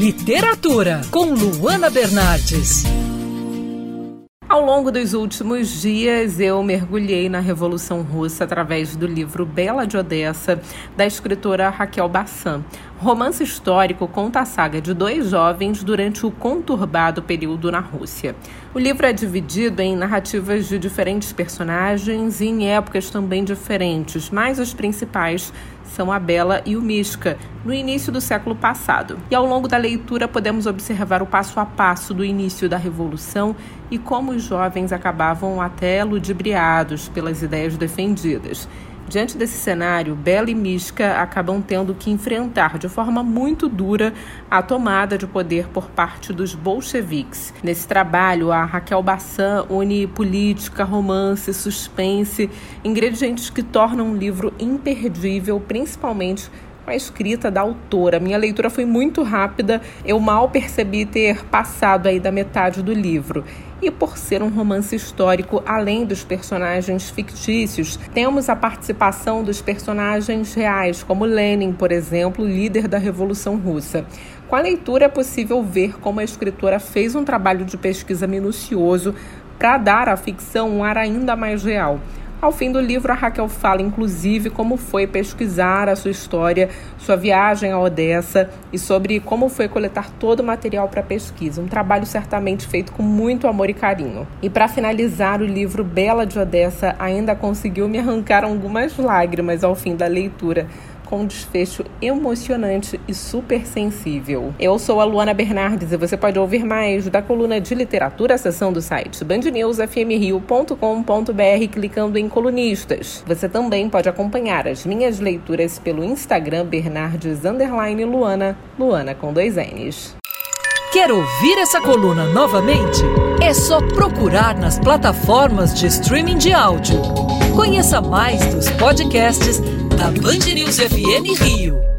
Literatura, com Luana Bernardes. Ao longo dos últimos dias, eu mergulhei na Revolução Russa através do livro Bela de Odessa, da escritora Raquel Bassan. Romance histórico conta a saga de dois jovens durante o conturbado período na Rússia. O livro é dividido em narrativas de diferentes personagens e em épocas também diferentes, mas os principais são a Bela e o Mishka, no início do século passado. E ao longo da leitura podemos observar o passo a passo do início da Revolução e como os jovens acabavam até ludibriados pelas ideias defendidas. Diante desse cenário, Bela e Mishka acabam tendo que enfrentar de forma muito dura a tomada de poder por parte dos bolcheviques. Nesse trabalho, a Raquel Bassan une política, romance, suspense, ingredientes que tornam o livro imperdível, principalmente a escrita da autora. Minha leitura foi muito rápida, eu mal percebi ter passado aí da metade do livro. E por ser um romance histórico, além dos personagens fictícios, temos a participação dos personagens reais, como Lenin, por exemplo, líder da Revolução Russa. Com a leitura é possível ver como a escritora fez um trabalho de pesquisa minucioso para dar à ficção um ar ainda mais real. Ao fim do livro, a Raquel fala, inclusive, como foi pesquisar a sua história, sua viagem a Odessa e sobre como foi coletar todo o material para a pesquisa. Um trabalho certamente feito com muito amor e carinho. E para finalizar, o livro Bela de Odessa ainda conseguiu me arrancar algumas lágrimas ao fim da leitura com um desfecho emocionante e super sensível. Eu sou a Luana Bernardes e você pode ouvir mais da coluna de literatura, seção do site bandnewsfmrio.com.br clicando em colunistas. Você também pode acompanhar as minhas leituras pelo Instagram Bernardes Luana, Luana com dois N's. Quer ouvir essa coluna novamente? É só procurar nas plataformas de streaming de áudio. Conheça mais dos podcasts da Band News FM Rio.